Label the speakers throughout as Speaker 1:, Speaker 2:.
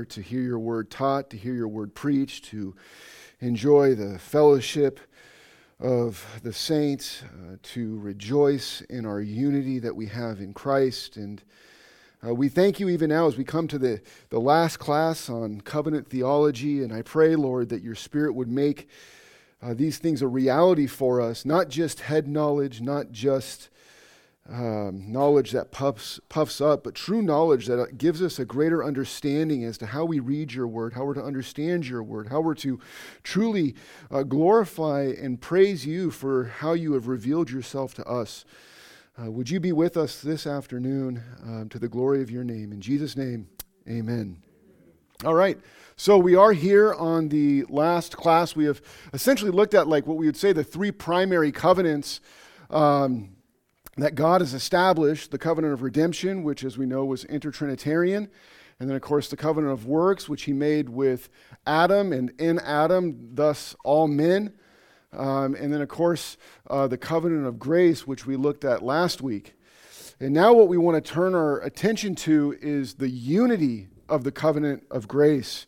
Speaker 1: to hear your word taught, to hear your word preached, to enjoy the fellowship of the saints, uh, to rejoice in our unity that we have in Christ. And uh, we thank you even now as we come to the, the last class on covenant theology. And I pray, Lord, that your Spirit would make uh, these things a reality for us, not just head knowledge, not just um, knowledge that puffs, puffs up, but true knowledge that uh, gives us a greater understanding as to how we read your word, how we're to understand your word, how we're to truly uh, glorify and praise you for how you have revealed yourself to us. Uh, would you be with us this afternoon um, to the glory of your name? In Jesus' name, amen. All right. So we are here on the last class. We have essentially looked at like what we would say the three primary covenants. Um, that God has established the covenant of redemption, which, as we know, was intertrinitarian. And then, of course, the covenant of works, which he made with Adam and in Adam, thus all men. Um, and then, of course, uh, the covenant of grace, which we looked at last week. And now, what we want to turn our attention to is the unity of the covenant of grace.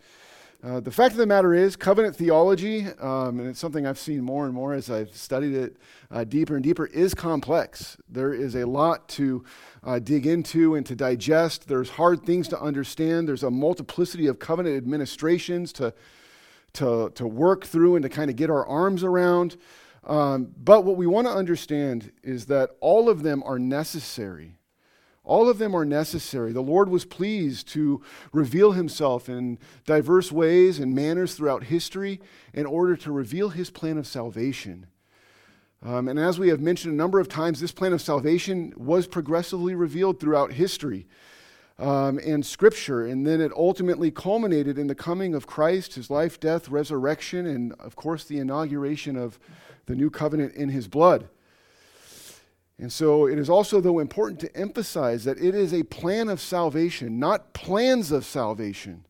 Speaker 1: Uh, the fact of the matter is, covenant theology, um, and it's something I've seen more and more as I've studied it uh, deeper and deeper, is complex. There is a lot to uh, dig into and to digest. There's hard things to understand. There's a multiplicity of covenant administrations to, to, to work through and to kind of get our arms around. Um, but what we want to understand is that all of them are necessary all of them are necessary. The Lord was pleased to reveal himself in diverse ways and manners throughout history in order to reveal his plan of salvation. Um, and as we have mentioned a number of times, this plan of salvation was progressively revealed throughout history um, and Scripture. And then it ultimately culminated in the coming of Christ, his life, death, resurrection, and of course, the inauguration of the new covenant in his blood. And so it is also, though, important to emphasize that it is a plan of salvation, not plans of salvation.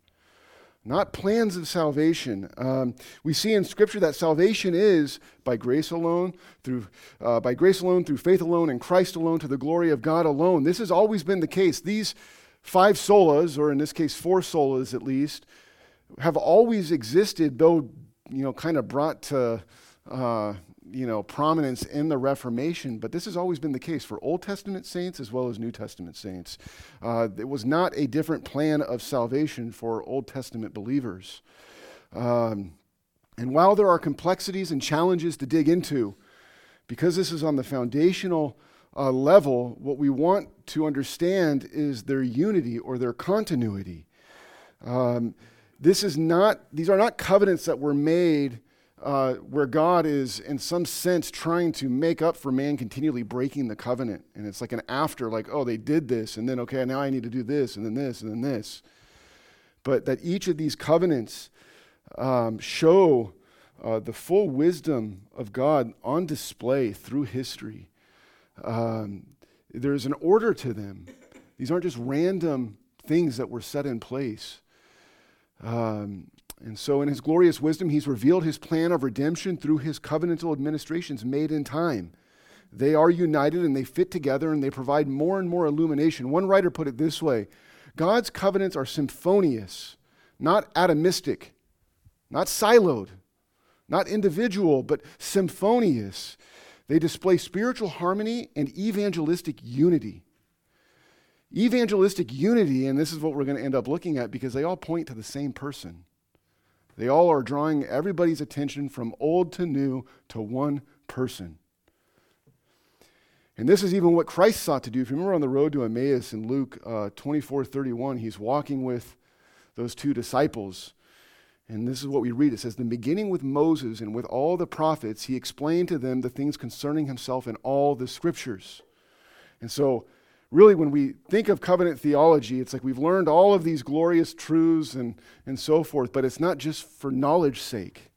Speaker 1: Not plans of salvation. Um, we see in Scripture that salvation is by grace alone, through uh, by grace alone, through faith alone, and Christ alone, to the glory of God alone. This has always been the case. These five solas, or in this case, four solas at least, have always existed, though you know, kind of brought to uh, you know, prominence in the Reformation, but this has always been the case for Old Testament saints as well as New Testament saints. Uh, it was not a different plan of salvation for Old Testament believers. Um, and while there are complexities and challenges to dig into, because this is on the foundational uh, level, what we want to understand is their unity or their continuity. Um, this is not; these are not covenants that were made uh, where God is, in some sense, trying to make up for man continually breaking the covenant. And it's like an after, like, oh, they did this, and then, okay, now I need to do this, and then this, and then this. But that each of these covenants um, show uh, the full wisdom of God on display through history. Um, there's an order to them, these aren't just random things that were set in place. Um, and so, in his glorious wisdom, he's revealed his plan of redemption through his covenantal administrations made in time. They are united and they fit together and they provide more and more illumination. One writer put it this way God's covenants are symphonious, not atomistic, not siloed, not individual, but symphonious. They display spiritual harmony and evangelistic unity. Evangelistic unity, and this is what we're going to end up looking at because they all point to the same person. They all are drawing everybody's attention from old to new to one person. And this is even what Christ sought to do. If you remember on the road to Emmaus in Luke uh, 24 31, he's walking with those two disciples. And this is what we read. It says, "The beginning with Moses and with all the prophets, he explained to them the things concerning himself in all the scriptures. And so really, when we think of covenant theology, it's like we've learned all of these glorious truths and, and so forth, but it's not just for knowledge sake.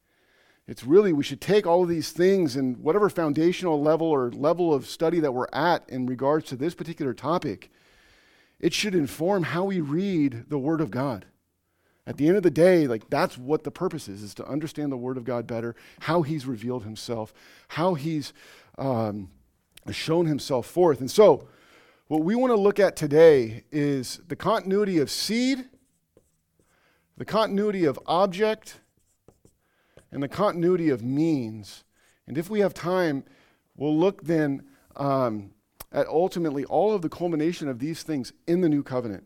Speaker 1: It's really, we should take all of these things and whatever foundational level or level of study that we're at in regards to this particular topic, it should inform how we read the Word of God. At the end of the day, like that's what the purpose is, is to understand the Word of God better, how He's revealed Himself, how He's um, shown Himself forth. And so, what we want to look at today is the continuity of seed the continuity of object, and the continuity of means. And if we have time, we'll look then um, at ultimately all of the culmination of these things in the new covenant.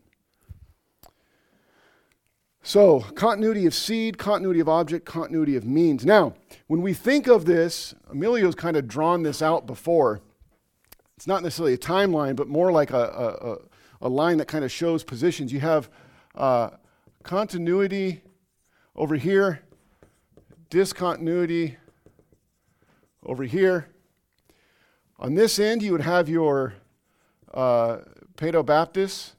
Speaker 1: So, continuity of seed, continuity of object, continuity of means. Now, when we think of this, Emilio's kind of drawn this out before. It's not necessarily a timeline, but more like a, a, a line that kind of shows positions. You have uh, continuity over here, discontinuity over here. On this end, you would have your uh, Paedo Baptists.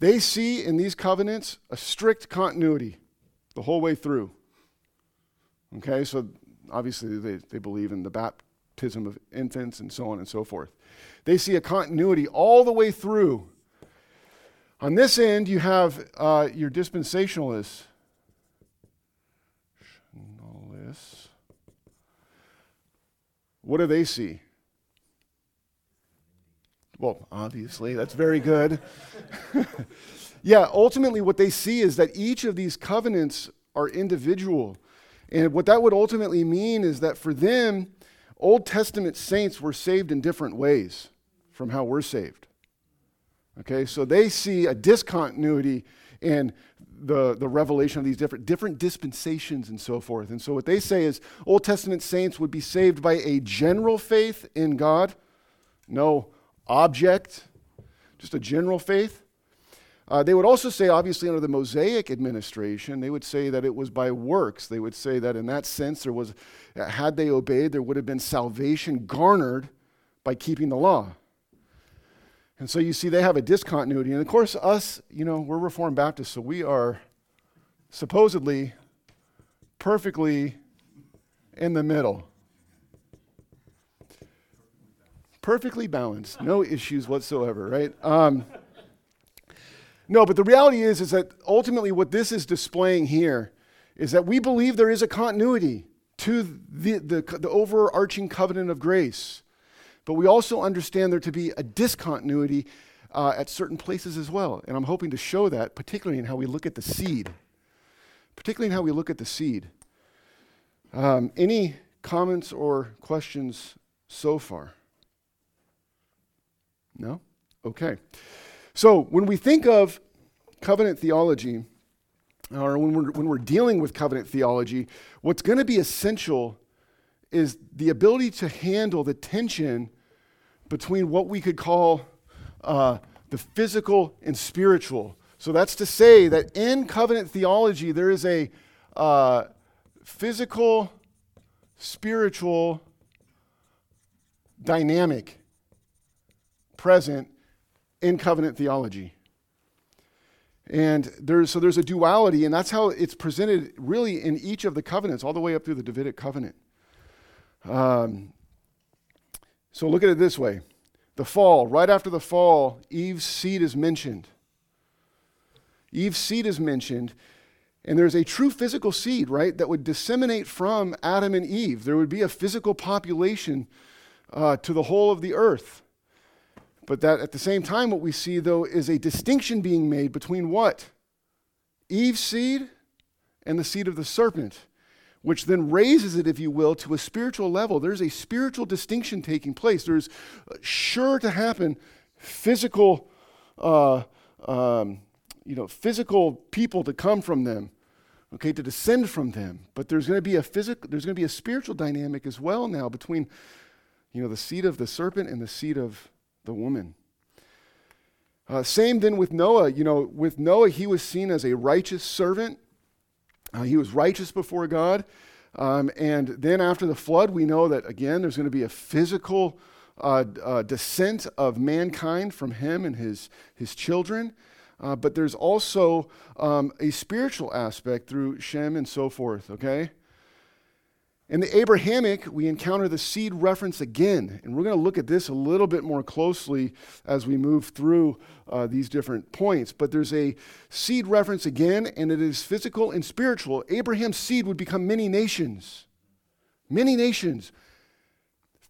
Speaker 1: They see in these covenants a strict continuity the whole way through. Okay, so obviously they, they believe in the baptism of infants and so on and so forth. They see a continuity all the way through. On this end, you have uh, your dispensationalists. What do they see? Well, obviously, that's very good. yeah, ultimately, what they see is that each of these covenants are individual. And what that would ultimately mean is that for them, Old Testament saints were saved in different ways from how we're saved. Okay, so they see a discontinuity in the, the revelation of these different, different dispensations and so forth. And so what they say is Old Testament saints would be saved by a general faith in God, no object, just a general faith. Uh, they would also say, obviously, under the Mosaic administration, they would say that it was by works. They would say that in that sense, there was, had they obeyed, there would have been salvation garnered by keeping the law. And so you see, they have a discontinuity. And of course, us, you know, we're Reformed Baptists, so we are supposedly perfectly in the middle. Perfectly balanced, no issues whatsoever, right? Um, no, but the reality is, is that ultimately what this is displaying here is that we believe there is a continuity to the, the, the overarching covenant of grace. But we also understand there to be a discontinuity uh, at certain places as well. And I'm hoping to show that, particularly in how we look at the seed. Particularly in how we look at the seed. Um, any comments or questions so far? No? Okay. So when we think of covenant theology, or when we're, when we're dealing with covenant theology, what's going to be essential is the ability to handle the tension between what we could call uh, the physical and spiritual. So that's to say that in covenant theology, there is a uh, physical, spiritual dynamic present in covenant theology. And there's, so there's a duality, and that's how it's presented really in each of the covenants, all the way up through the Davidic covenant. Um, so look at it this way the fall, right after the fall, Eve's seed is mentioned. Eve's seed is mentioned, and there's a true physical seed, right, that would disseminate from Adam and Eve. There would be a physical population uh, to the whole of the earth. But that at the same time, what we see, though, is a distinction being made between what? Eve's seed and the seed of the serpent which then raises it, if you will, to a spiritual level. There's a spiritual distinction taking place. There's uh, sure to happen physical, uh, um, you know, physical people to come from them, okay, to descend from them. But there's going to be a physical, there's going to be a spiritual dynamic as well now between, you know, the seed of the serpent and the seed of the woman. Uh, same then with Noah. You know, with Noah, he was seen as a righteous servant uh, he was righteous before God. Um, and then after the flood, we know that, again, there's going to be a physical uh, uh, descent of mankind from him and his, his children. Uh, but there's also um, a spiritual aspect through Shem and so forth, okay? In the Abrahamic, we encounter the seed reference again, and we're going to look at this a little bit more closely as we move through uh, these different points. But there's a seed reference again, and it is physical and spiritual. Abraham's seed would become many nations. Many nations.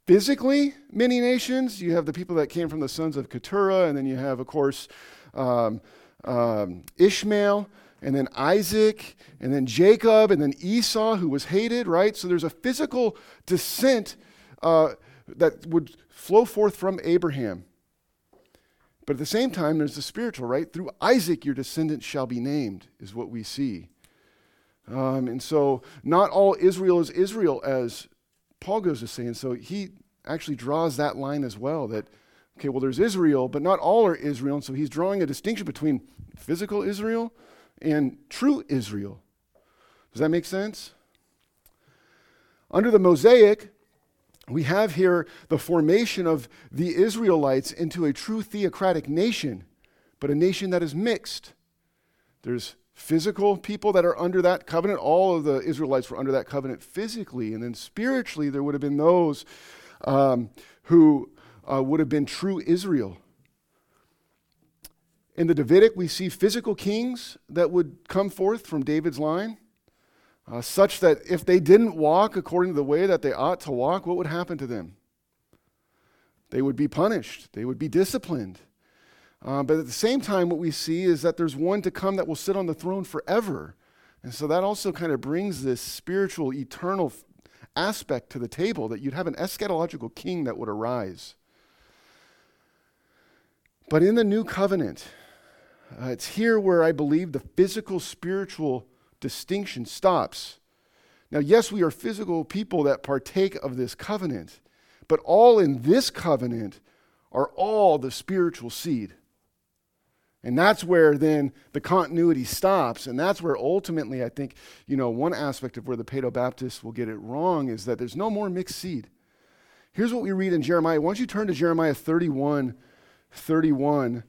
Speaker 1: Physically, many nations. You have the people that came from the sons of Keturah, and then you have, of course, um, um, Ishmael, and then Isaac, and then Jacob, and then Esau, who was hated, right? So there's a physical descent uh, that would flow forth from Abraham. But at the same time, there's the spiritual, right? Through Isaac, your descendants shall be named, is what we see. Um, and so, not all Israel is Israel, as Paul goes to say. And so, he actually draws that line as well that, okay, well, there's Israel, but not all are Israel. And so, he's drawing a distinction between physical Israel and true Israel. Does that make sense? Under the Mosaic, we have here the formation of the Israelites into a true theocratic nation, but a nation that is mixed. There's physical people that are under that covenant. All of the Israelites were under that covenant physically. And then spiritually, there would have been those um, who uh, would have been true Israel. In the Davidic, we see physical kings that would come forth from David's line uh, such that if they didn't walk according to the way that they ought to walk, what would happen to them? They would be punished, they would be disciplined. Uh, but at the same time, what we see is that there's one to come that will sit on the throne forever. And so that also kind of brings this spiritual, eternal aspect to the table that you'd have an eschatological king that would arise. But in the new covenant, uh, it's here where I believe the physical, spiritual distinction stops. Now, yes, we are physical people that partake of this covenant, but all in this covenant are all the spiritual seed. And that's where then the continuity stops. And that's where ultimately, I think, you know, one aspect of where the Paedo Baptists will get it wrong is that there's no more mixed seed. Here's what we read in Jeremiah. Why don't you turn to Jeremiah 31, 31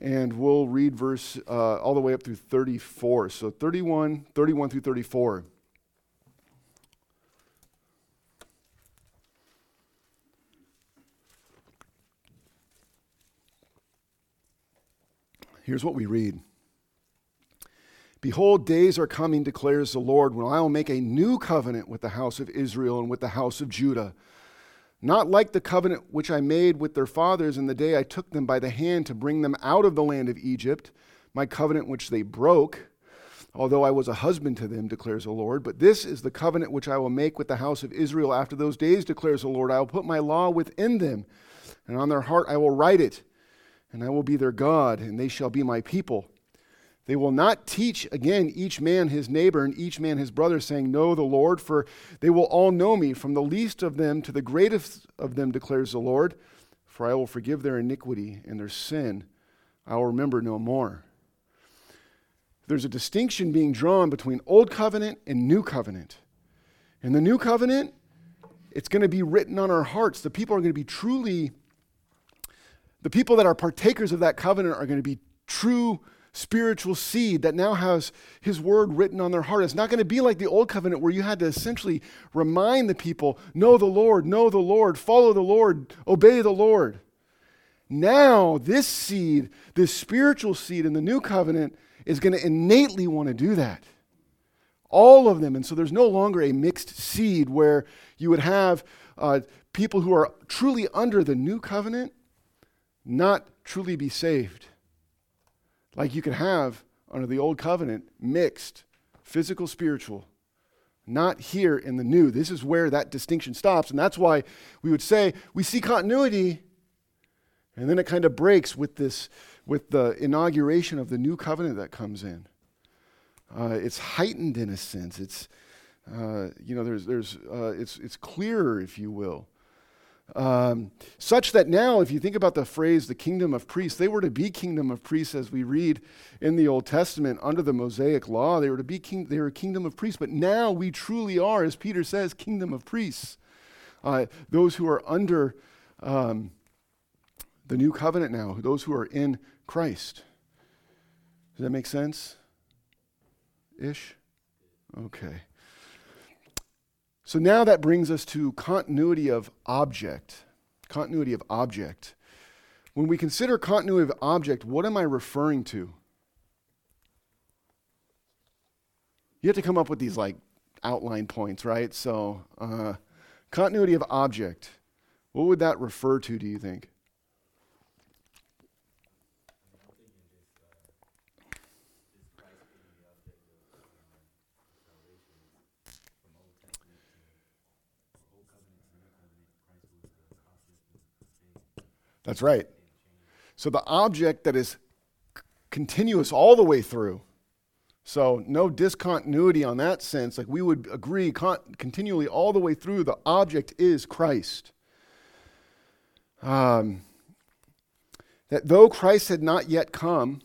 Speaker 1: and we'll read verse uh, all the way up through 34. So 31, 31 through 34. Here's what we read Behold, days are coming, declares the Lord, when I will make a new covenant with the house of Israel and with the house of Judah not like the covenant which I made with their fathers in the day I took them by the hand to bring them out of the land of Egypt, my covenant which they broke, although I was a husband to them, declares the Lord. But this is the covenant which I will make with the house of Israel after those days, declares the Lord. I will put my law within them, and on their heart I will write it, and I will be their God, and they shall be my people. They will not teach again each man his neighbor and each man his brother, saying, Know the Lord, for they will all know me, from the least of them to the greatest of them, declares the Lord. For I will forgive their iniquity and their sin I will remember no more. There's a distinction being drawn between Old Covenant and New Covenant. In the New Covenant, it's going to be written on our hearts. The people are going to be truly, the people that are partakers of that covenant are going to be true spiritual seed that now has his word written on their heart. It's not going to be like the old covenant where you had to essentially remind the people know the Lord, know the Lord, follow the Lord, obey the Lord. Now, this seed, this spiritual seed in the new covenant, is going to innately want to do that. All of them. And so there's no longer a mixed seed where you would have uh, people who are truly under the new covenant not truly be saved like you could have under the old covenant, mixed, physical, spiritual. Not here in the new. This is where that distinction stops. And that's why we would say we see continuity, and then it kind of breaks with this, with the inauguration of the new covenant that comes in. Uh, it's heightened in a sense. It's, uh, you know, there's, there's, uh, it's, it's clearer, if you will. Um, such that now, if you think about the phrase the kingdom of priests, they were to be kingdom of priests as we read in the Old Testament under the Mosaic law. They were to be king, they were a kingdom of priests. But now we truly are, as Peter says, kingdom of priests. Uh, those who are under um, the new covenant now, those who are in Christ. Does that make sense? Ish? Okay. So now that brings us to continuity of object. Continuity of object. When we consider continuity of object, what am I referring to? You have to come up with these like outline points, right? So, uh, continuity of object. What would that refer to, do you think? That's right. So the object that is continuous all the way through. So no discontinuity on that sense. Like we would agree con- continually all the way through, the object is Christ. Um, that though Christ had not yet come,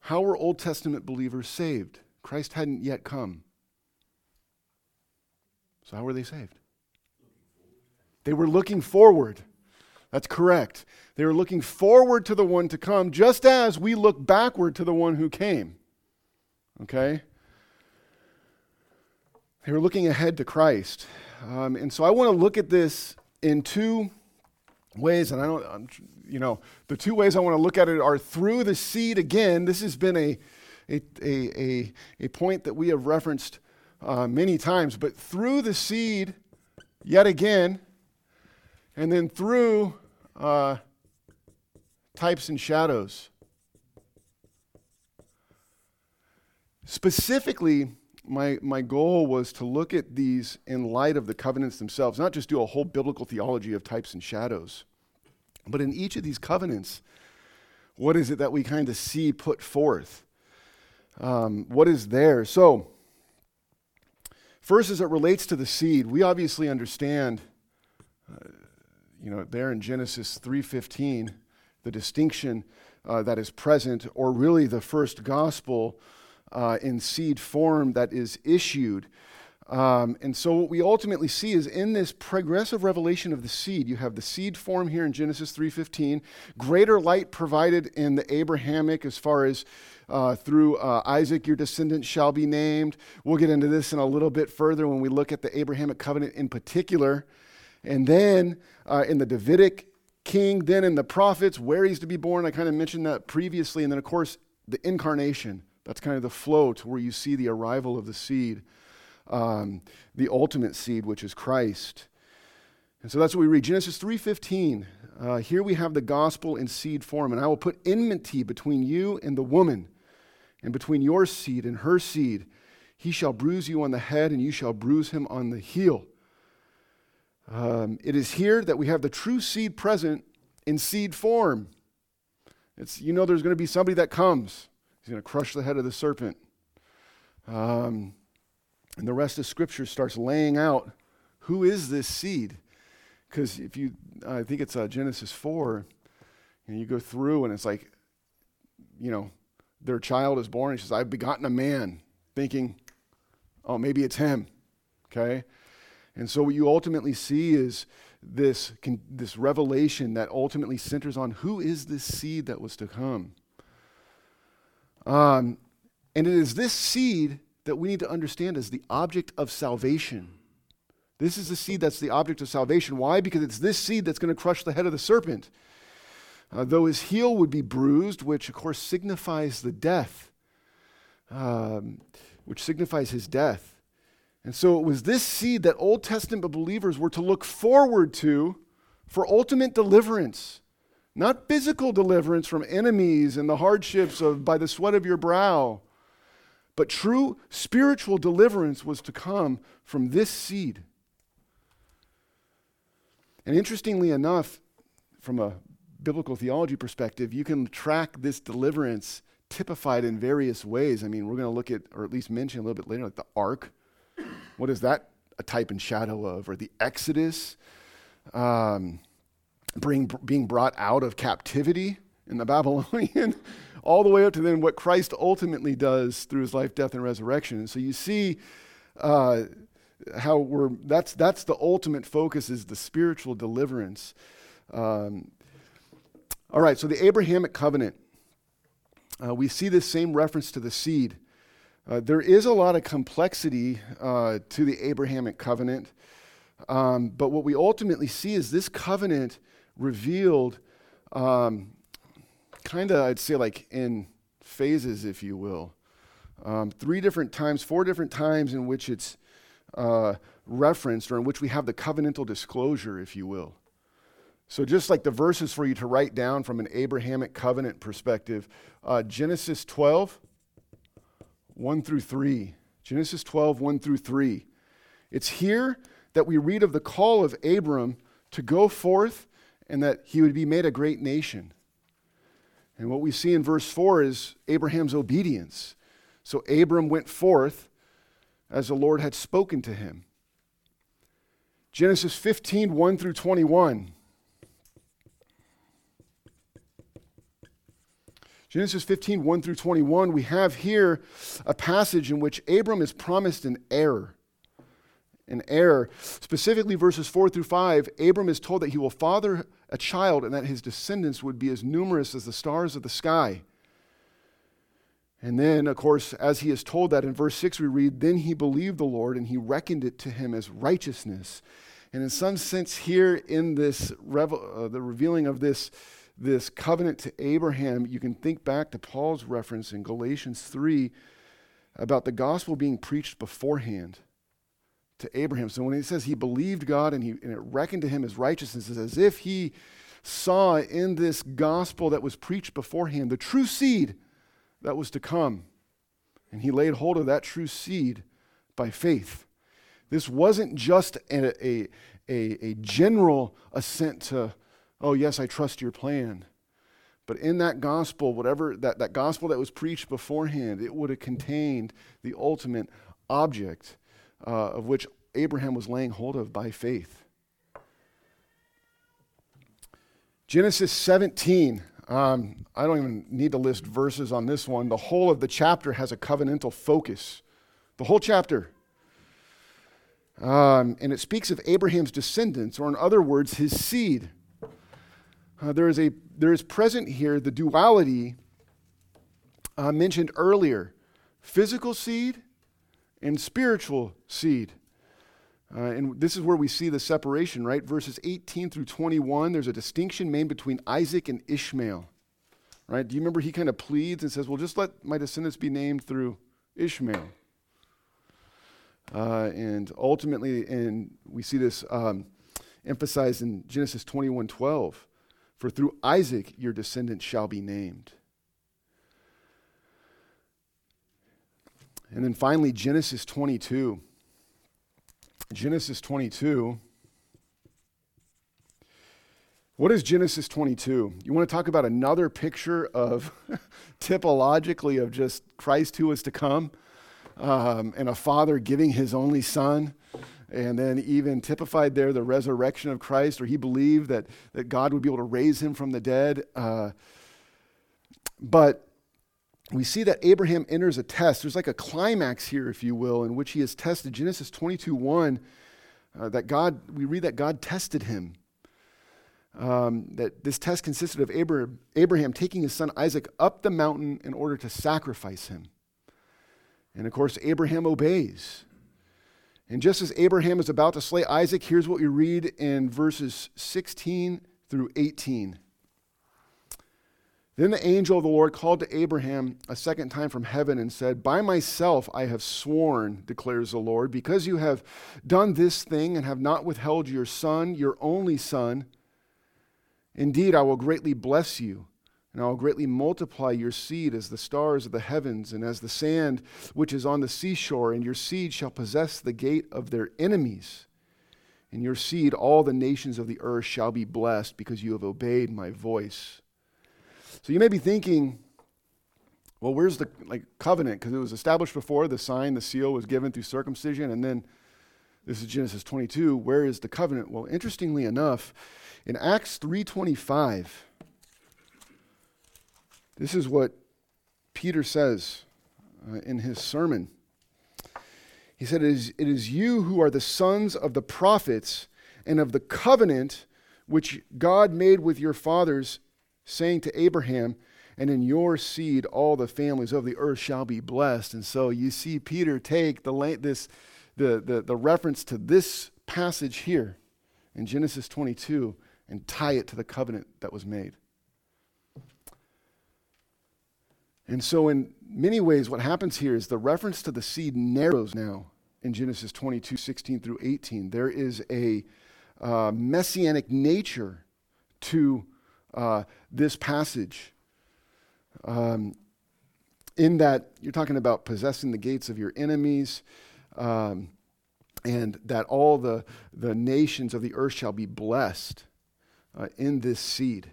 Speaker 1: how were Old Testament believers saved? Christ hadn't yet come. So how were they saved? They were looking forward. That's correct. They were looking forward to the one to come, just as we look backward to the one who came. Okay? They were looking ahead to Christ. Um, and so I want to look at this in two ways, and I don't, I'm, you know, the two ways I want to look at it are through the seed again. This has been a, a, a, a, a point that we have referenced uh, many times, but through the seed, yet again, and then through uh, types and shadows. Specifically, my, my goal was to look at these in light of the covenants themselves, not just do a whole biblical theology of types and shadows, but in each of these covenants, what is it that we kind of see put forth? Um, what is there? So, first, as it relates to the seed, we obviously understand. Uh, you know, there in Genesis 3:15, the distinction uh, that is present, or really the first gospel uh, in seed form that is issued. Um, and so, what we ultimately see is in this progressive revelation of the seed, you have the seed form here in Genesis 3:15, greater light provided in the Abrahamic as far as uh, through uh, Isaac, your descendant shall be named. We'll get into this in a little bit further when we look at the Abrahamic covenant in particular. And then uh, in the Davidic king, then in the prophets, where he's to be born. I kind of mentioned that previously. And then, of course, the incarnation. That's kind of the flow to where you see the arrival of the seed, um, the ultimate seed, which is Christ. And so that's what we read. Genesis 3.15. Uh, here we have the gospel in seed form. And I will put enmity between you and the woman, and between your seed and her seed. He shall bruise you on the head, and you shall bruise him on the heel. Um, it is here that we have the true seed present in seed form. It's, you know, there's going to be somebody that comes. He's going to crush the head of the serpent. Um, and the rest of Scripture starts laying out who is this seed. Because if you, I think it's uh, Genesis 4, and you go through and it's like, you know, their child is born, and says, I've begotten a man, thinking, oh, maybe it's him. Okay? And so what you ultimately see is this, this revelation that ultimately centers on who is this seed that was to come. Um, and it is this seed that we need to understand as the object of salvation. This is the seed that's the object of salvation. Why? Because it's this seed that's going to crush the head of the serpent. Uh, though his heel would be bruised, which of course signifies the death, um, which signifies his death. And so it was this seed that Old Testament believers were to look forward to for ultimate deliverance. Not physical deliverance from enemies and the hardships of by the sweat of your brow, but true spiritual deliverance was to come from this seed. And interestingly enough, from a biblical theology perspective, you can track this deliverance typified in various ways. I mean, we're going to look at, or at least mention a little bit later, like the ark what is that a type and shadow of? Or the Exodus, um, bring, being brought out of captivity in the Babylonian, all the way up to then what Christ ultimately does through his life, death, and resurrection. And so you see uh, how we're, that's, that's the ultimate focus is the spiritual deliverance. Um, all right, so the Abrahamic covenant. Uh, we see this same reference to the seed. Uh, there is a lot of complexity uh, to the Abrahamic covenant, um, but what we ultimately see is this covenant revealed um, kind of, I'd say, like in phases, if you will. Um, three different times, four different times in which it's uh, referenced or in which we have the covenantal disclosure, if you will. So, just like the verses for you to write down from an Abrahamic covenant perspective uh, Genesis 12, 1 through 3. Genesis 12, 1 through 3. It's here that we read of the call of Abram to go forth and that he would be made a great nation. And what we see in verse 4 is Abraham's obedience. So Abram went forth as the Lord had spoken to him. Genesis 15, 1 through 21. Genesis 15, 1 through 21, we have here a passage in which Abram is promised an heir. An heir. Specifically, verses 4 through 5, Abram is told that he will father a child and that his descendants would be as numerous as the stars of the sky. And then, of course, as he is told that in verse 6, we read, Then he believed the Lord and he reckoned it to him as righteousness. And in some sense, here in this, uh, the revealing of this this covenant to Abraham, you can think back to Paul's reference in Galatians 3 about the gospel being preached beforehand to Abraham. So when he says he believed God and, he, and it reckoned to him as righteousness, it's as if he saw in this gospel that was preached beforehand the true seed that was to come. And he laid hold of that true seed by faith. This wasn't just a, a, a, a general assent to oh, yes, I trust your plan. But in that gospel, whatever that, that gospel that was preached beforehand, it would have contained the ultimate object uh, of which Abraham was laying hold of by faith. Genesis 17. Um, I don't even need to list verses on this one. The whole of the chapter has a covenantal focus. The whole chapter. Um, and it speaks of Abraham's descendants, or in other words, his seed. Uh, there, is a, there is present here the duality uh, mentioned earlier physical seed and spiritual seed. Uh, and this is where we see the separation, right? Verses 18 through 21, there's a distinction made between Isaac and Ishmael, right? Do you remember he kind of pleads and says, Well, just let my descendants be named through Ishmael. Uh, and ultimately, and we see this um, emphasized in Genesis 21 12. For through Isaac your descendants shall be named. And then finally, Genesis 22. Genesis 22. What is Genesis 22? You want to talk about another picture of typologically of just Christ who is to come um, and a father giving his only son and then even typified there the resurrection of Christ, or he believed that, that God would be able to raise him from the dead. Uh, but we see that Abraham enters a test. There's like a climax here, if you will, in which he is tested. Genesis 22 1, uh, that God, we read that God tested him. Um, that this test consisted of Abraham, Abraham taking his son Isaac up the mountain in order to sacrifice him. And of course, Abraham obeys. And just as Abraham is about to slay Isaac, here's what we read in verses 16 through 18. Then the angel of the Lord called to Abraham a second time from heaven and said, By myself I have sworn, declares the Lord, because you have done this thing and have not withheld your son, your only son. Indeed, I will greatly bless you and I will greatly multiply your seed as the stars of the heavens and as the sand which is on the seashore, and your seed shall possess the gate of their enemies. In your seed, all the nations of the earth shall be blessed because you have obeyed my voice. So you may be thinking, well, where's the like covenant? Because it was established before the sign, the seal was given through circumcision, and then this is Genesis 22. Where is the covenant? Well, interestingly enough, in Acts 3:25, this is what Peter says uh, in his sermon. He said, it is, it is you who are the sons of the prophets and of the covenant which God made with your fathers, saying to Abraham, and in your seed all the families of the earth shall be blessed. And so you see Peter take the, this, the, the, the reference to this passage here in Genesis 22 and tie it to the covenant that was made. And so, in many ways, what happens here is the reference to the seed narrows now in Genesis 22 16 through 18. There is a uh, messianic nature to uh, this passage. Um, in that you're talking about possessing the gates of your enemies, um, and that all the, the nations of the earth shall be blessed. uh, in this seed.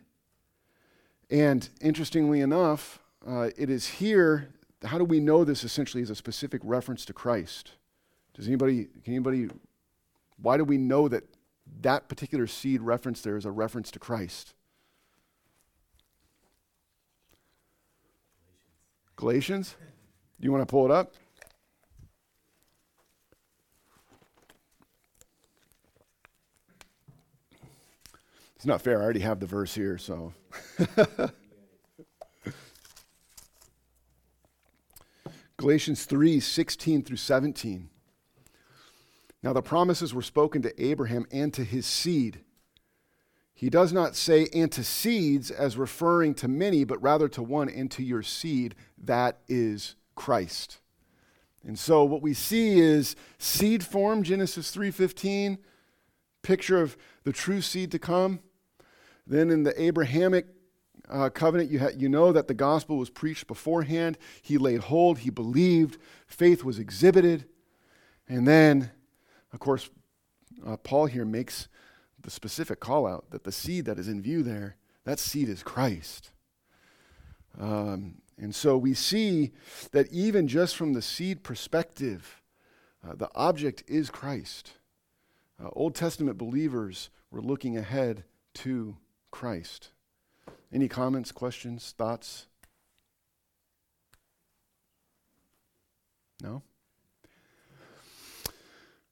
Speaker 1: And interestingly enough, uh, it is here. How do we know this essentially is a specific reference to Christ? Does anybody, can anybody, why do we know that that particular seed reference there is a reference to Christ? Galatians? Do you want to pull it up? It's not fair. I already have the verse here, so. Galatians 3 16 through 17. Now, the promises were spoken to Abraham and to his seed. He does not say, seeds as referring to many, but rather to one, and to your seed, that is Christ. And so what we see is seed form, Genesis 3:15, picture of the true seed to come. Then in the Abrahamic uh, covenant, you, ha- you know that the gospel was preached beforehand. He laid hold, he believed, faith was exhibited. And then, of course, uh, Paul here makes the specific call out that the seed that is in view there, that seed is Christ. Um, and so we see that even just from the seed perspective, uh, the object is Christ. Uh, Old Testament believers were looking ahead to Christ. Any comments, questions, thoughts? No?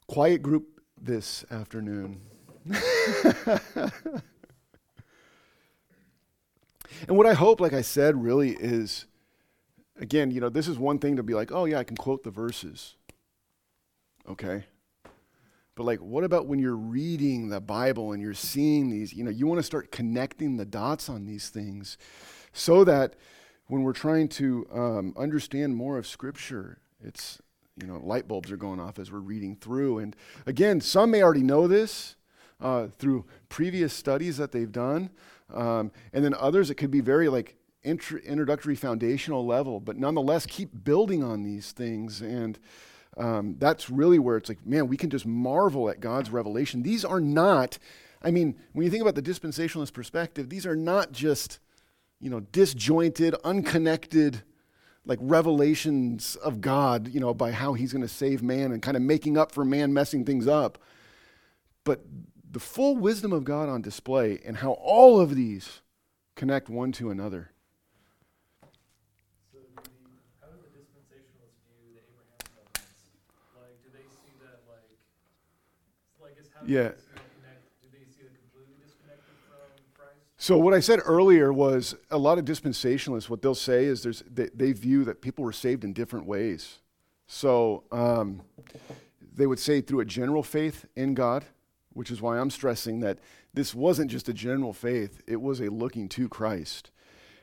Speaker 1: Quiet group this afternoon. and what I hope, like I said, really is again, you know, this is one thing to be like, oh, yeah, I can quote the verses. Okay? But like, what about when you're reading the Bible and you're seeing these? You know, you want to start connecting the dots on these things so that when we're trying to um, understand more of Scripture, it's, you know, light bulbs are going off as we're reading through. And again, some may already know this uh, through previous studies that they've done. Um, and then others, it could be very like introductory foundational level, but nonetheless, keep building on these things. And, um, that's really where it's like, man, we can just marvel at God's revelation. These are not, I mean, when you think about the dispensationalist perspective, these are not just, you know, disjointed, unconnected, like revelations of God, you know, by how he's going to save man and kind of making up for man messing things up. But the full wisdom of God on display and how all of these connect one to another. Yeah. So what I said earlier was a lot of dispensationalists. What they'll say is there's they, they view that people were saved in different ways. So um, they would say through a general faith in God, which is why I'm stressing that this wasn't just a general faith; it was a looking to Christ.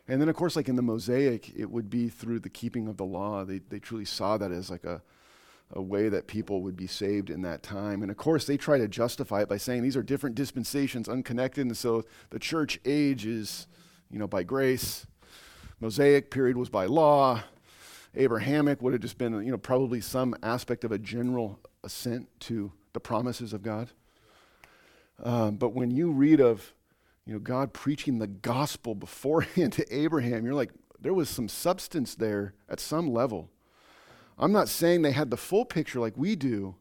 Speaker 1: And then, of course, like in the Mosaic, it would be through the keeping of the law. They they truly saw that as like a a way that people would be saved in that time. And of course, they try to justify it by saying these are different dispensations, unconnected. And so the church age is, you know, by grace. Mosaic period was by law. Abrahamic would have just been, you know, probably some aspect of a general assent to the promises of God. Um, but when you read of, you know, God preaching the gospel beforehand to Abraham, you're like, there was some substance there at some level. I'm not saying they had the full picture like we do.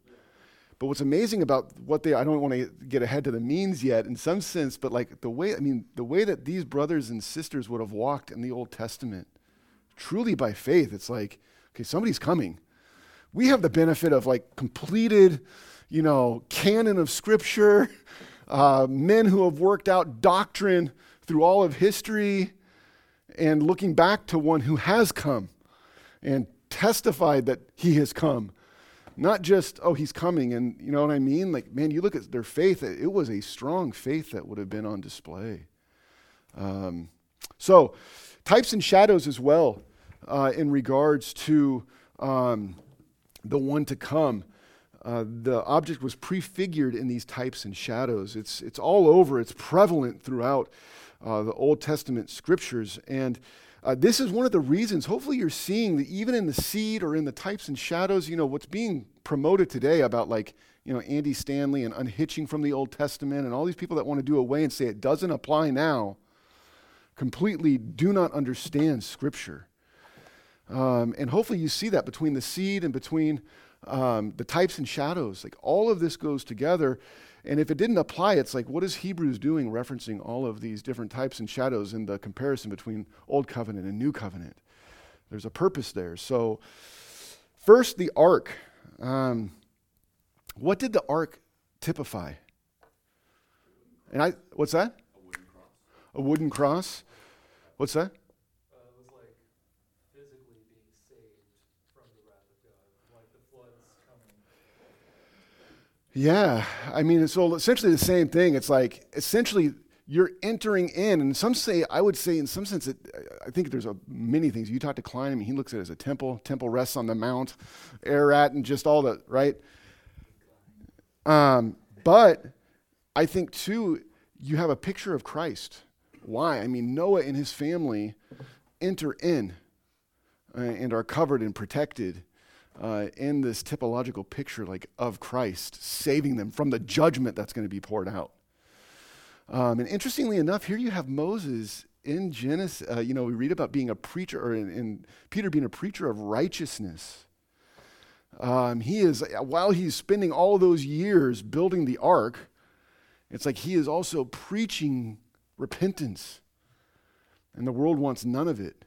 Speaker 1: But what's amazing about what they, I don't want to get ahead to the means yet in some sense, but like the way, I mean, the way that these brothers and sisters would have walked in the Old Testament, truly by faith, it's like, okay, somebody's coming. We have the benefit of like completed, you know, canon of scripture, uh, men who have worked out doctrine through all of history, and looking back to one who has come and testified that he has come. Not just, oh, he's coming, and you know what I mean? Like, man, you look at their faith, it was a strong faith that would have been on display. Um, so, types and shadows as well uh, in regards to um, the one to come. Uh, the object was prefigured in these types and shadows. It's, it's all over, it's prevalent throughout uh, the Old Testament scriptures. And uh, this is one of the reasons, hopefully, you're seeing that even in the seed or in the types and shadows, you know, what's being promoted today about like, you know, Andy Stanley and unhitching from the Old Testament and all these people that want to do away and say it doesn't apply now completely do not understand Scripture. Um, and hopefully you see that between the seed and between um, the types and shadows. Like all of this goes together. And if it didn't apply, it's like, what is Hebrews doing referencing all of these different types and shadows in the comparison between Old Covenant and New Covenant? There's a purpose there. So, first, the ark. Um, what did the ark typify? And I, what's that?
Speaker 2: A wooden cross.
Speaker 1: A wooden cross. What's that?
Speaker 3: Uh, it was like physically being saved from the wrath of God, like the floods coming.
Speaker 1: Yeah, I mean, it's all essentially the same thing. It's like essentially you're entering in, and some say, I would say, in some sense, I think there's a, many things. You talk to Kline, I mean, he looks at it as a temple. Temple rests on the mount, Ararat, and just all the right. Um, but I think too, you have a picture of Christ. Why? I mean, Noah and his family enter in uh, and are covered and protected uh, in this typological picture like of Christ, saving them from the judgment that's going to be poured out. Um, and interestingly enough, here you have Moses in Genesis. Uh, you know, we read about being a preacher, or in, in Peter being a preacher of righteousness. Um, he is, while he's spending all those years building the ark, it's like he is also preaching repentance. And the world wants none of it.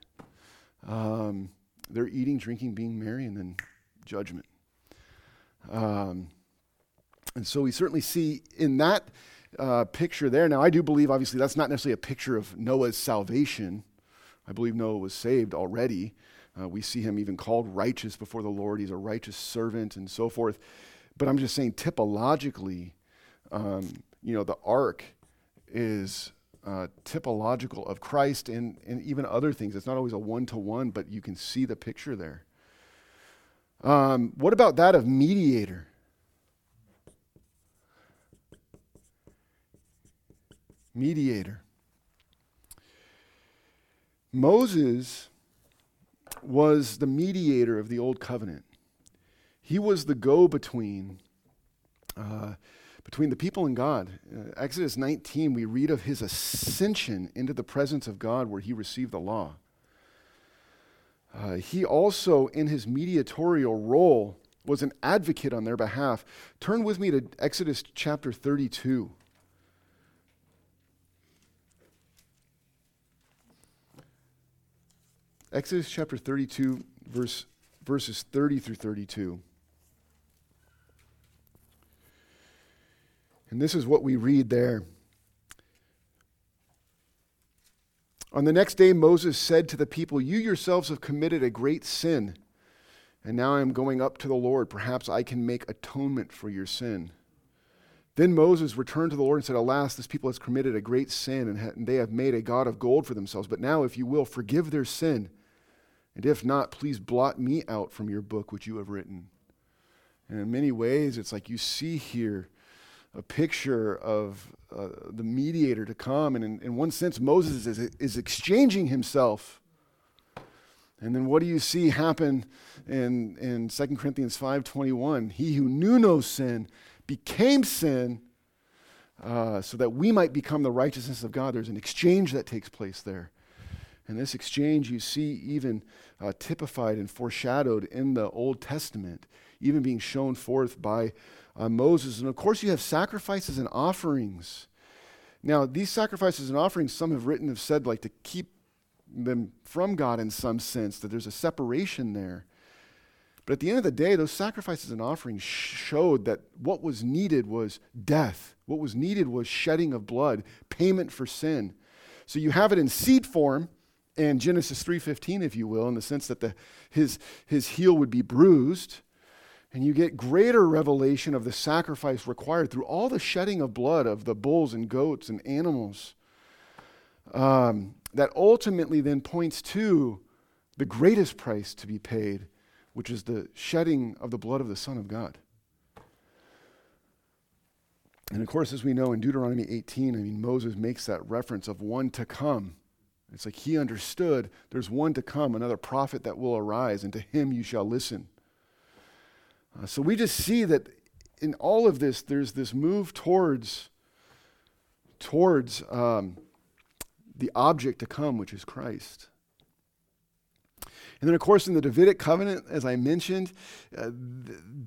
Speaker 1: Um, they're eating, drinking, being merry, and then judgment. Um, and so we certainly see in that uh, picture there. Now, I do believe, obviously, that's not necessarily a picture of Noah's salvation. I believe Noah was saved already. Uh, we see him even called righteous before the Lord. He's a righteous servant and so forth. But I'm just saying, typologically, um, you know, the ark is uh, typological of Christ and, and even other things. It's not always a one to one, but you can see the picture there. Um, what about that of mediator? Mediator. Moses was the mediator of the old covenant. He was the go between uh, between the people and God. Uh, Exodus 19, we read of his ascension into the presence of God where he received the law. Uh, he also, in his mediatorial role, was an advocate on their behalf. Turn with me to Exodus chapter 32. Exodus chapter 32, verse, verses 30 through 32. And this is what we read there. On the next day, Moses said to the people, You yourselves have committed a great sin, and now I am going up to the Lord. Perhaps I can make atonement for your sin. Then Moses returned to the Lord and said, Alas, this people has committed a great sin, and they have made a God of gold for themselves. But now, if you will, forgive their sin. And if not, please blot me out from your book which you have written. And in many ways, it's like you see here a picture of uh, the mediator to come. And in, in one sense, Moses is, is exchanging himself. And then what do you see happen in, in 2 Corinthians 5.21? He who knew no sin became sin uh, so that we might become the righteousness of God. There's an exchange that takes place there. And this exchange you see even uh, typified and foreshadowed in the Old Testament, even being shown forth by uh, Moses. And of course, you have sacrifices and offerings. Now, these sacrifices and offerings, some have written, have said, like to keep them from God in some sense, that there's a separation there. But at the end of the day, those sacrifices and offerings showed that what was needed was death. What was needed was shedding of blood, payment for sin. So you have it in seed form in Genesis 3:15 if you will in the sense that the, his, his heel would be bruised and you get greater revelation of the sacrifice required through all the shedding of blood of the bulls and goats and animals um, that ultimately then points to the greatest price to be paid which is the shedding of the blood of the son of God and of course as we know in Deuteronomy 18 I mean Moses makes that reference of one to come It's like he understood there's one to come, another prophet that will arise, and to him you shall listen. Uh, so we just see that in all of this, there's this move towards, towards um, the object to come, which is Christ. And then, of course, in the Davidic covenant, as I mentioned, uh,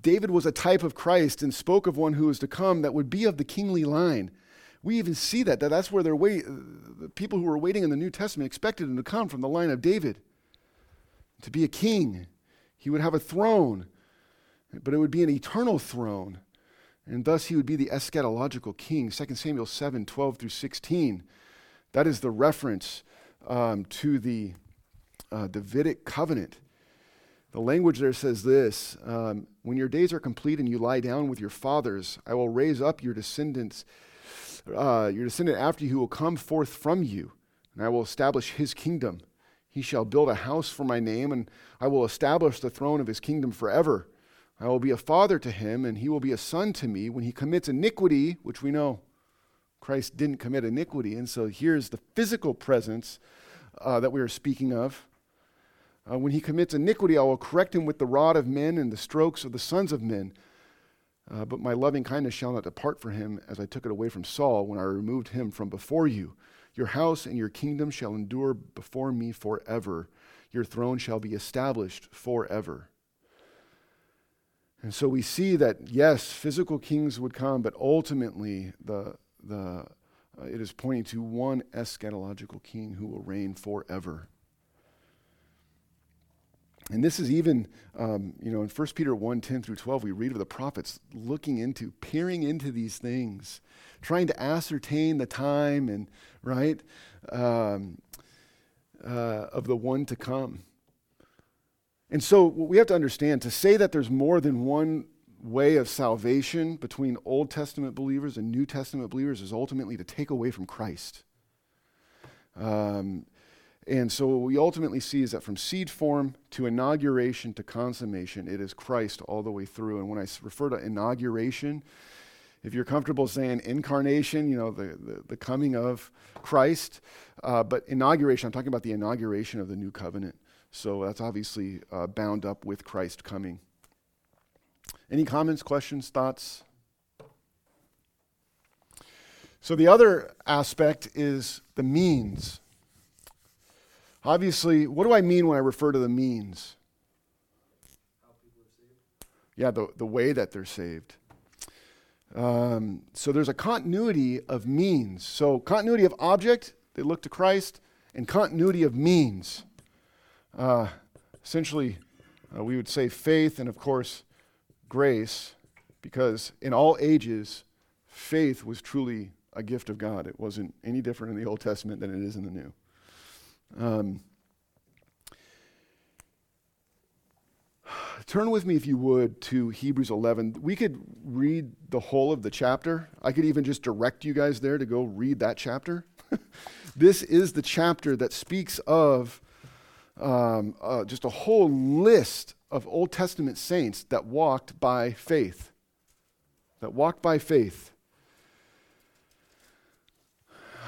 Speaker 1: David was a type of Christ and spoke of one who was to come that would be of the kingly line. We even see that, that that's where they're wait, the people who were waiting in the New Testament expected him to come from the line of David, to be a king. He would have a throne, but it would be an eternal throne. And thus he would be the eschatological king. 2 Samuel 7 12 through 16. That is the reference um, to the uh, Davidic covenant. The language there says this um, When your days are complete and you lie down with your fathers, I will raise up your descendants, uh, your descendant after you who will come forth from you, and I will establish his kingdom. He shall build a house for my name, and I will establish the throne of his kingdom forever. I will be a father to him, and he will be a son to me. When he commits iniquity, which we know Christ didn't commit iniquity, and so here's the physical presence uh, that we are speaking of. Uh, when he commits iniquity, I will correct him with the rod of men and the strokes of the sons of men. Uh, but my loving kindness shall not depart from him, as I took it away from Saul when I removed him from before you. Your house and your kingdom shall endure before me forever. Your throne shall be established forever. And so we see that, yes, physical kings would come, but ultimately the, the, uh, it is pointing to one eschatological king who will reign forever. And this is even, um, you know, in 1 Peter 1 10 through 12, we read of the prophets looking into, peering into these things, trying to ascertain the time and, right, um, uh, of the one to come. And so what we have to understand to say that there's more than one way of salvation between Old Testament believers and New Testament believers is ultimately to take away from Christ. Um, and so what we ultimately see is that from seed form to inauguration to consummation, it is Christ all the way through. And when I refer to inauguration, if you're comfortable saying incarnation, you know, the, the, the coming of Christ, uh, but inauguration, I'm talking about the inauguration of the new covenant. So that's obviously uh, bound up with Christ coming. Any comments, questions, thoughts? So the other aspect is the means. Obviously, what do I mean when I refer to the means? Yeah, the, the way that they're saved. Um, so there's a continuity of means. So, continuity of object, they look to Christ, and continuity of means. Uh, essentially, uh, we would say faith and, of course, grace, because in all ages, faith was truly a gift of God. It wasn't any different in the Old Testament than it is in the New. Um, turn with me, if you would, to Hebrews 11. We could read the whole of the chapter. I could even just direct you guys there to go read that chapter. this is the chapter that speaks of um, uh, just a whole list of Old Testament saints that walked by faith. That walked by faith.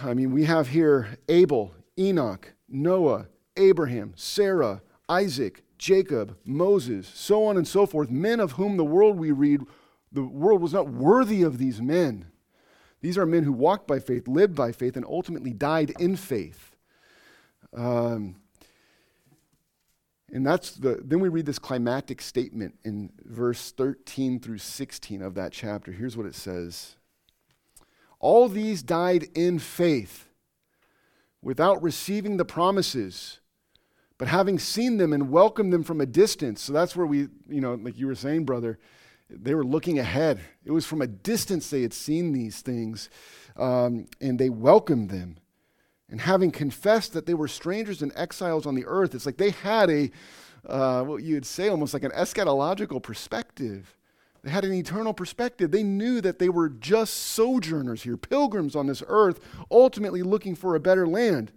Speaker 1: I mean, we have here Abel, Enoch, Noah, Abraham, Sarah, Isaac, Jacob, Moses, so on and so forth, men of whom the world we read, the world was not worthy of these men. These are men who walked by faith, lived by faith, and ultimately died in faith. Um, and that's the, then we read this climactic statement in verse 13 through 16 of that chapter. Here's what it says All these died in faith without receiving the promises, but having seen them and welcomed them from a distance. So that's where we, you know, like you were saying, brother, they were looking ahead. It was from a distance they had seen these things, um, and they welcomed them. And having confessed that they were strangers and exiles on the earth, it's like they had a, uh, what you'd say, almost like an eschatological perspective. They had an eternal perspective. They knew that they were just sojourners here, pilgrims on this earth, ultimately looking for a better land.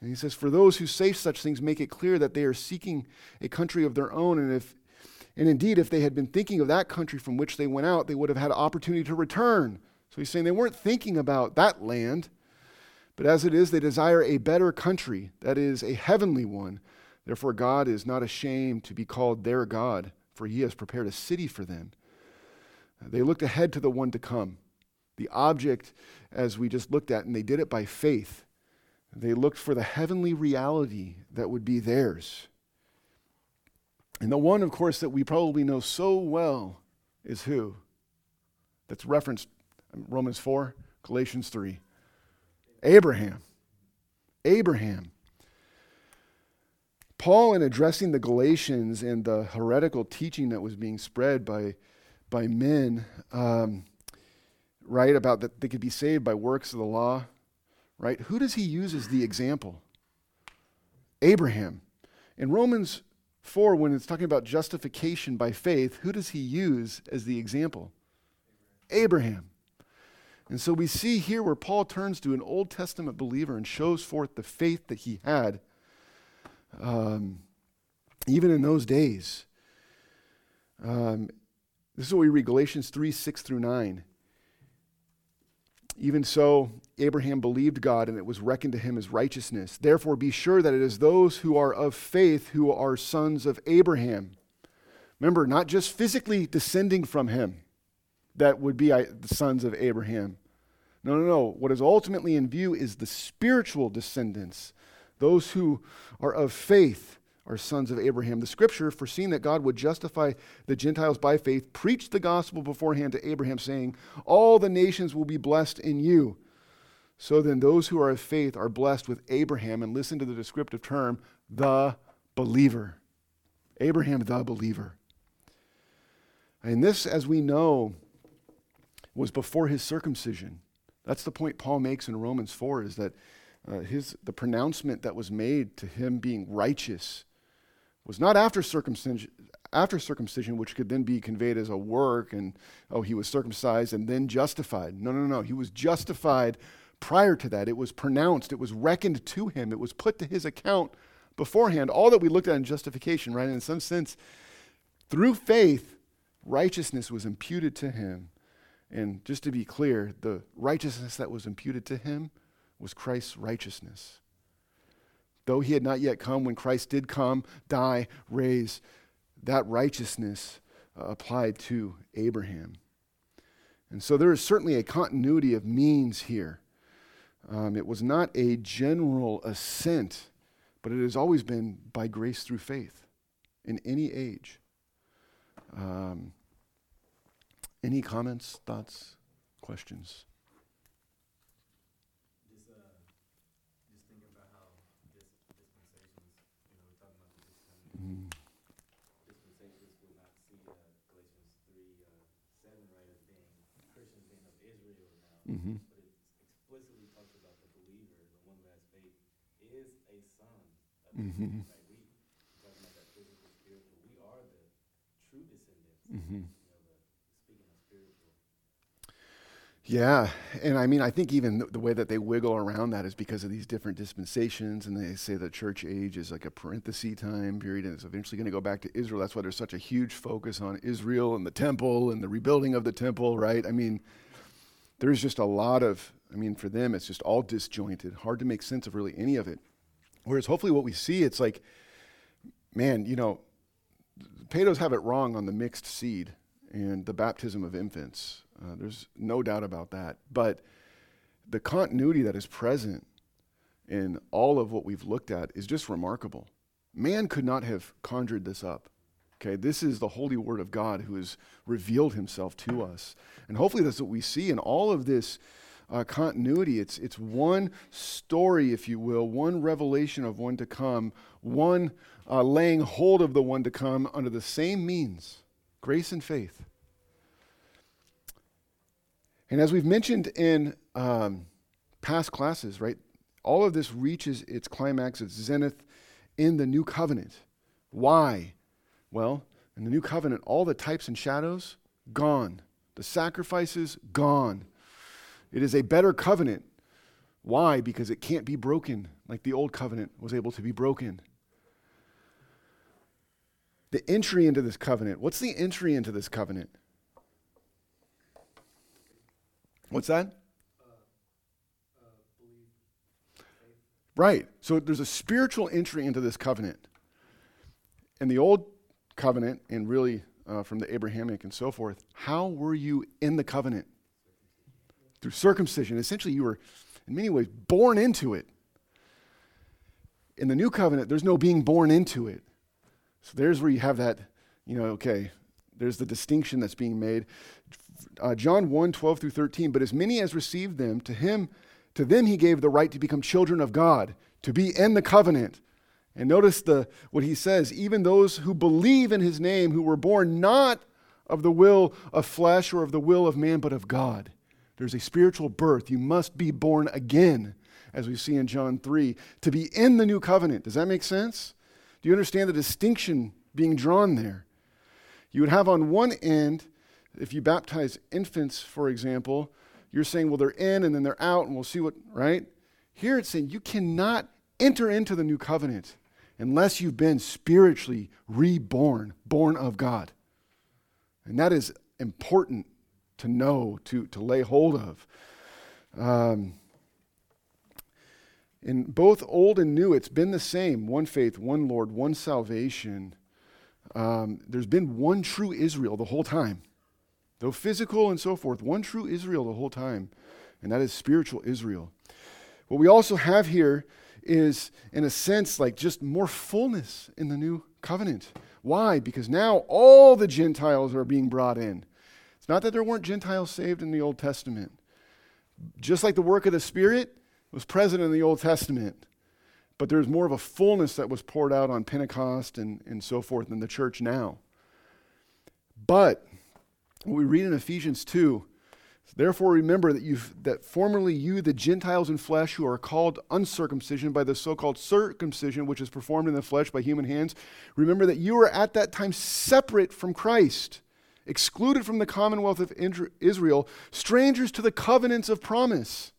Speaker 1: And he says, For those who say such things, make it clear that they are seeking a country of their own. And, if, and indeed, if they had been thinking of that country from which they went out, they would have had opportunity to return. So he's saying they weren't thinking about that land, But as it is, they desire a better country, that is, a heavenly one. Therefore, God is not ashamed to be called their God, for he has prepared a city for them. Uh, they looked ahead to the one to come, the object, as we just looked at, and they did it by faith. They looked for the heavenly reality that would be theirs. And the one, of course, that we probably know so well is who? That's referenced Romans 4, Galatians 3. Abraham. Abraham. Paul, in addressing the Galatians and the heretical teaching that was being spread by, by men, um, right, about that they could be saved by works of the law, right? Who does he use as the example? Abraham. In Romans 4, when it's talking about justification by faith, who does he use as the example? Abraham. And so we see here where Paul turns to an Old Testament believer and shows forth the faith that he had um, even in those days. Um, this is what we read Galatians 3 6 through 9. Even so, Abraham believed God, and it was reckoned to him as righteousness. Therefore, be sure that it is those who are of faith who are sons of Abraham. Remember, not just physically descending from him that would be the sons of Abraham. No, no, no. What is ultimately in view is the spiritual descendants, those who are of faith are sons of Abraham. The scripture, foreseeing that God would justify the Gentiles by faith, preached the gospel beforehand to Abraham, saying, All the nations will be blessed in you. So then, those who are of faith are blessed with Abraham, and listen to the descriptive term, the believer. Abraham, the believer. And this, as we know, was before his circumcision. That's the point Paul makes in Romans 4 is that uh, his, the pronouncement that was made to him being righteous was not after circumcision, after circumcision, which could then be conveyed as a work and, oh, he was circumcised and then justified. No, no, no. He was justified prior to that. It was pronounced, it was reckoned to him, it was put to his account beforehand. All that we looked at in justification, right? In some sense, through faith, righteousness was imputed to him. And just to be clear, the righteousness that was imputed to him was Christ's righteousness. Though he had not yet come, when Christ did come, die, raise, that righteousness uh, applied to Abraham. And so there is certainly a continuity of means here. Um, it was not a general assent, but it has always been by grace through faith in any age. Um, any comments, thoughts, questions?
Speaker 2: Mm-hmm. But it explicitly talks about the believer, the one who has faith, is a son of mm-hmm. Right? We talking about that physical, spiritual. We are the true descendants. Mm-hmm.
Speaker 1: Yeah, and I mean, I think even the, way that they wiggle around that is because of these different dispensations, and they say the church age is like a parenthesis time period, and it's eventually going to go back to Israel. That's why there's such a huge focus on Israel and the temple and the rebuilding of the temple, right? I mean, there's just a lot of, I mean, for them, it's just all disjointed, hard to make sense of really any of it. Whereas hopefully what we see, it's like, man, you know, Paedo's have it wrong on the mixed seed and the baptism of infants. Uh, there's no doubt about that. But the continuity that is present in all of what we've looked at is just remarkable. Man could not have conjured this up. Okay, this is the holy word of God who has revealed himself to us. And hopefully that's what we see in all of this uh, continuity. It's, it's one story, if you will, one revelation of one to come, one uh, laying hold of the one to come under the same means grace and faith. And as we've mentioned in um, past classes, right, all of this reaches its climax, its zenith in the new covenant. Why? Well, in the new covenant, all the types and shadows, gone. The sacrifices, gone. It is a better covenant. Why? Because it can't be broken like the old covenant was able to be broken. The entry into this covenant. What's the entry into this covenant? What's that? Uh, uh, Right. So there's a spiritual entry into this covenant. In the old covenant, and really uh, from the Abrahamic and so forth, how were you in the covenant? Through circumcision. Essentially, you were, in many ways, born into it. In the new covenant, there's no being born into it. So there's where you have that, you know, okay, there's the distinction that's being made. Uh, John 1 12 through 13. But as many as received them, to him, to them he gave the right to become children of God, to be in the covenant. And notice the, what he says even those who believe in his name, who were born not of the will of flesh or of the will of man, but of God. There's a spiritual birth. You must be born again, as we see in John 3, to be in the new covenant. Does that make sense? Do you understand the distinction being drawn there? You would have on one end, if you baptize infants, for example, you're saying, well, they're in and then they're out, and we'll see what, right? Here it's saying you cannot enter into the new covenant unless you've been spiritually reborn, born of God. And that is important to know, to, to lay hold of. Um, in both old and new, it's been the same one faith, one Lord, one salvation. Um, there's been one true Israel the whole time. Though physical and so forth, one true Israel the whole time, and that is spiritual Israel. What we also have here is, in a sense, like just more fullness in the new covenant. Why? Because now all the Gentiles are being brought in. It's not that there weren't Gentiles saved in the Old Testament. Just like the work of the Spirit was present in the Old Testament, but there's more of a fullness that was poured out on Pentecost and, and so forth in the church now. But what we read in Ephesians 2 Therefore, remember that, you that formerly you, the Gentiles in flesh, who are called uncircumcision by the so called circumcision which is performed in the flesh by human hands, remember that you were at that time separate from Christ, excluded from the commonwealth of Israel, strangers to the covenants of promise,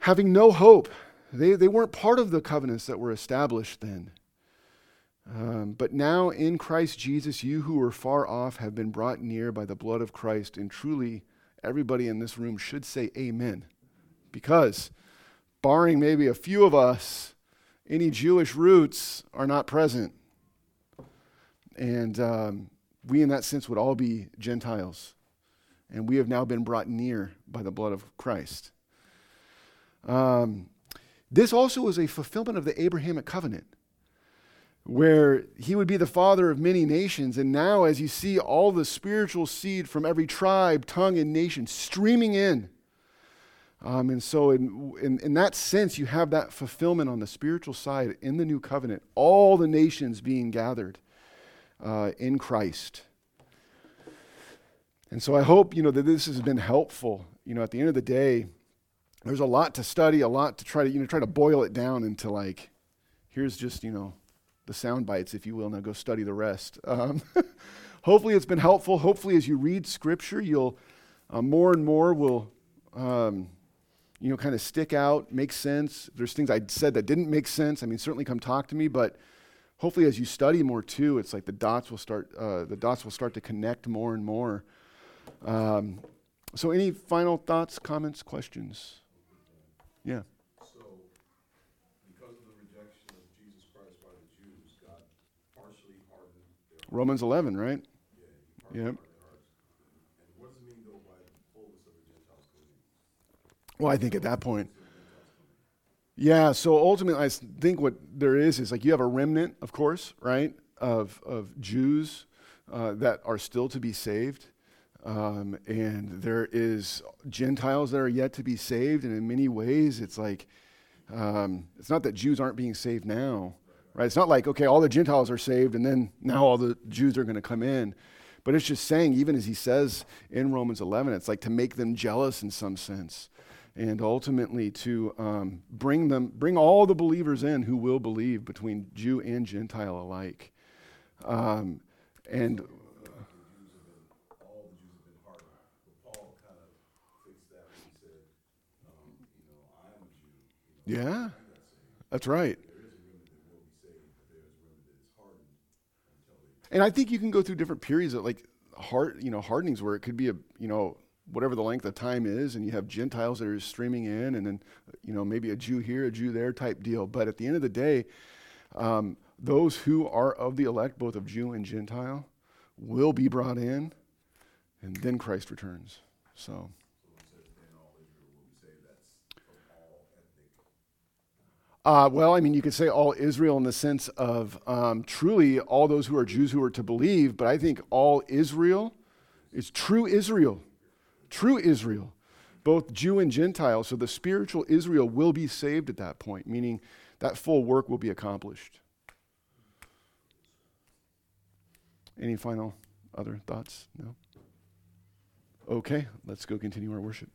Speaker 1: having no hope. They, they weren't part of the covenants that were established then. Um, but now in Christ Jesus, you who were far off have been brought near by the blood of Christ. And truly, everybody in this room should say amen. Because, barring maybe a few of us, any Jewish roots are not present. And um, we, in that sense, would all be Gentiles. And we have now been brought near by the blood of Christ. Um, this also is a fulfillment of the Abrahamic covenant where he would be the father of many nations. And now, as you see all the spiritual seed from every tribe, tongue, and nation streaming in. Um, and so, in, in, in, that sense, you have that fulfillment on the spiritual side in the new covenant, all the nations being gathered uh, in Christ. And so, I hope you know that this has been helpful. You know, at the end of the day, there's a lot to study, a lot to try to you know try to boil it down into like, here's just you know the sound bites, if you will. Now go study the rest. Um, hopefully, it's been helpful. Hopefully, as you read Scripture, you'll uh, more and more will. Um, you know, kind of stick out, make sense. There's things I said that didn't make sense. I mean, certainly come talk to me, but hopefully, as you study more too, it's like the dots will start. Uh, the dots will start to connect more and more. Um, so, any final thoughts, comments, questions? Yeah. Romans 11, right? Yeah. Well, I think at that point. Yeah, so ultimately, I think what there is is like you have a remnant, of course, right, of, of Jews uh, that are still to be saved. Um, and there is Gentiles that are yet to be saved. And in many ways, it's like, um, it's not that Jews aren't being saved now, Right? It's not like, okay, all the Gentiles are saved and then now all the Jews are going to come in. But it's just saying, even as he says in Romans 11, it's like to make them jealous in some sense. And ultimately to um, bring them, bring all the believers in who will believe between Jew and Gentile alike. Um, and Yeah, that's right. And I think you can go through different periods of like hard, you know, hardenings where it could be a, you know, whatever the length of time is, and you have Gentiles that are streaming in, and then, you know, maybe a Jew here, a Jew there type deal. But at the end of the day, um, those who are of the elect, both of Jew and Gentile, will be brought in, and then Christ returns. So. Uh, well, I mean, you could say all Israel in the sense of um, truly all those who are Jews who are to believe, but I think all Israel is true Israel. True Israel, both Jew and Gentile. So the spiritual Israel will be saved at that point, meaning that full work will be accomplished. Any final other thoughts? No? Okay, let's go continue our worship.